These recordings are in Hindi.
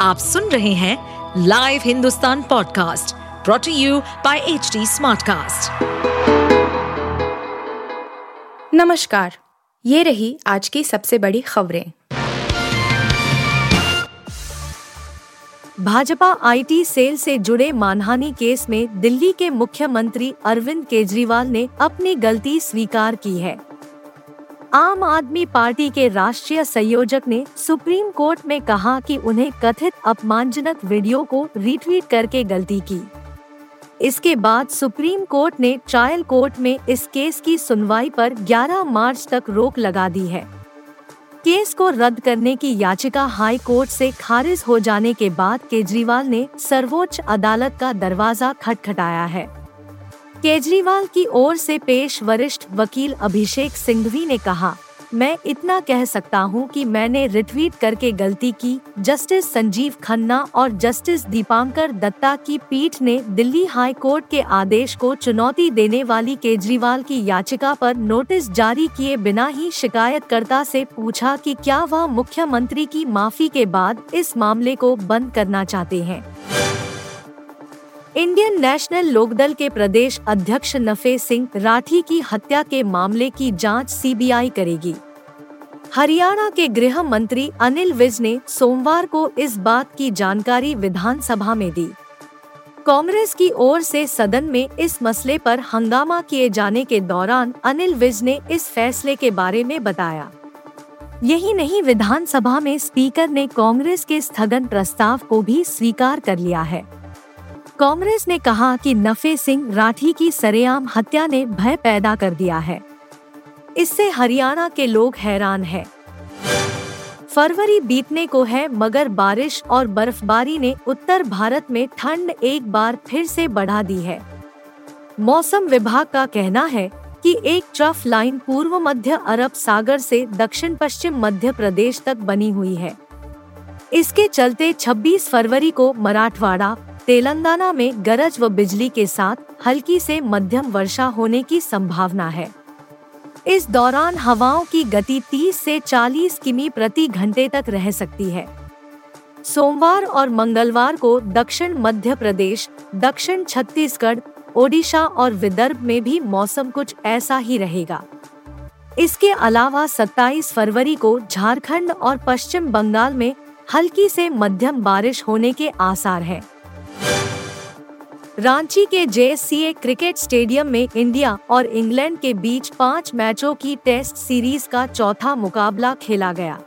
आप सुन रहे हैं live Hindustan podcast brought to you by H Smartcast. नमस्कार, ये रही आज की सबसे बड़ी खबरें भाजपा आईटी सेल से जुड़े मानहानि केस में दिल्ली के मुख्यमंत्री अरविंद केजरीवाल ने अपनी गलती स्वीकार की है आम आदमी पार्टी के राष्ट्रीय संयोजक ने सुप्रीम कोर्ट में कहा कि उन्हें कथित अपमानजनक वीडियो को रीट्वीट करके गलती की। इसके बाद सुप्रीम कोर्ट ने ट्रायल कोर्ट में इस केस की सुनवाई पर 11 मार्च तक रोक लगा दी है। केस को रद्द करने की याचिका हाई कोर्ट से खारिज हो जाने के बाद केजरीवाल ने सर्वोच्च अदालत का दरवाज़ा खटखटाया है। केजरीवाल की ओर से पेश वरिष्ठ वकील अभिषेक सिंघवी ने कहा, मैं इतना कह सकता हूँ कि मैंने रिट्वीट करके गलती की। जस्टिस संजीव खन्ना और जस्टिस दीपांकर दत्ता की पीठ ने दिल्ली हाई कोर्ट के आदेश को चुनौती देने वाली केजरीवाल की याचिका पर नोटिस जारी किए बिना ही शिकायतकर्ता से पूछा कि क्या वह मुख्यमंत्री की माफ़ी के बाद इस मामले को बंद करना चाहते हैं। इंडियन नेशनल लोकदल के प्रदेश अध्यक्ष नफे सिंह राठी की हत्या के मामले की जाँच सीबीआई करेगी। हरियाणा के गृह मंत्री अनिल विज ने सोमवार को इस बात की जानकारी विधानसभा में दी। कांग्रेस की ओर से सदन में इस मसले पर हंगामा किए जाने के दौरान अनिल विज ने इस फैसले के बारे में बताया। यही नहीं, विधानसभा में स्पीकर ने कांग्रेस के स्थगन प्रस्ताव को भी स्वीकार कर लिया है। कांग्रेस ने कहा कि नफे सिंह राठी की सरेआम हत्या ने भय पैदा कर दिया है। इससे हरियाणा के लोग हैरान हैं। फरवरी बीतने को है, मगर बारिश और बर्फबारी ने उत्तर भारत में ठंड एक बार फिर से बढ़ा दी है। मौसम विभाग का कहना है कि एक ट्रफ लाइन पूर्व मध्य अरब सागर से दक्षिण पश्चिम मध्य प्रदेश तक बनी हुई है। इसके चलते 26 फरवरी को मराठवाड़ा तेलंगाना में गरज व बिजली के साथ हल्की से मध्यम वर्षा होने की संभावना है। इस दौरान हवाओं की गति 30 से 40 किमी प्रति घंटे तक रह सकती है। सोमवार और मंगलवार को दक्षिण मध्य प्रदेश, दक्षिण छत्तीसगढ़, ओडिशा और विदर्भ में भी मौसम कुछ ऐसा ही रहेगा। इसके अलावा 27 फरवरी को झारखंड और पश्चिम बंगाल में हल्की से मध्यम बारिश होने के आसार हैं। रांची के जे क्रिकेट स्टेडियम में इंडिया और इंग्लैंड के बीच पाँच मैचों की टेस्ट सीरीज़ का चौथा मुकाबला खेला गया।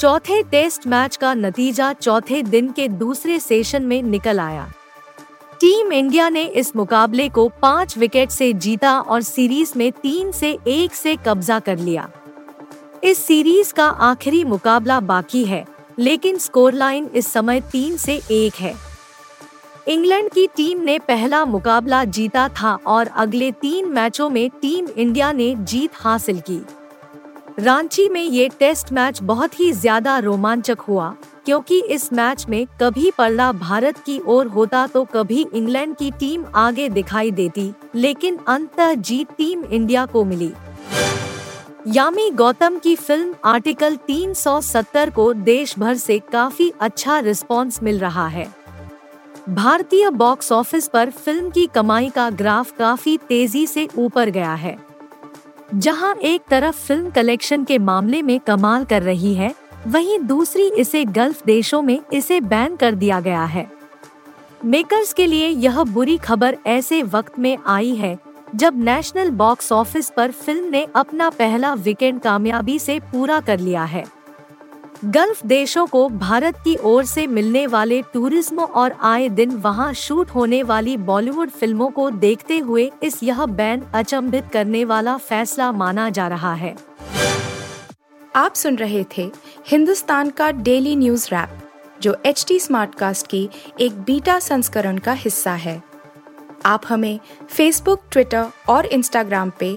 चौथे टेस्ट मैच का नतीजा चौथे दिन के दूसरे सेशन में निकल आया। टीम इंडिया ने इस मुकाबले को पाँच विकेट से जीता और सीरीज़ में तीन से एक से कब्जा कर लिया। इस सीरीज़ का आखिरी मुकाबला बाकी है, लेकिन स्कोर लाइन इस समय तीन से एक है। इंग्लैंड की टीम ने पहला मुकाबला जीता था और अगले तीन मैचों में टीम इंडिया ने जीत हासिल की। रांची में ये टेस्ट मैच बहुत ही ज़्यादा रोमांचक हुआ, क्योंकि इस मैच में कभी पल्ला भारत की ओर होता तो कभी इंग्लैंड की टीम आगे दिखाई देती, लेकिन अंत जीत टीम इंडिया को मिली। यामी गौतम की फ़िल्म आर्टिकल 370 को देश भर से काफ़ी अच्छा रिस्पांस मिल रहा है। भारतीय बॉक्स ऑफ़िस पर फ़िल्म की कमाई का ग्राफ काफ़ी तेज़ी से ऊपर गया है। जहाँ एक तरफ़ फ़िल्म कलेक्शन के मामले में कमाल कर रही है, वहीं दूसरी इसे गल्फ देशों में इसे बैन कर दिया गया है। मेकर्स के लिए यह बुरी खबर ऐसे वक्त में आई है, जब नेशनल बॉक्स ऑफ़िस पर फ़िल्म ने अपना पहला वीकेंड कामयाबी से पूरा कर लिया है। गल्फ देशों को भारत की ओर से मिलने वाले टूरिज़्म और आए दिन वहाँ शूट होने वाली बॉलीवुड फ़िल्मों को देखते हुए इस यह बैन अचंभित करने वाला फैसला माना जा रहा है। आप सुन रहे थे हिंदुस्तान का डेली न्यूज़ रैप, जो एच टी स्मार्ट कास्ट की एक बीटा संस्करण का हिस्सा है। आप हमें फेसबुक ट्विटर और इंस्टाग्राम पे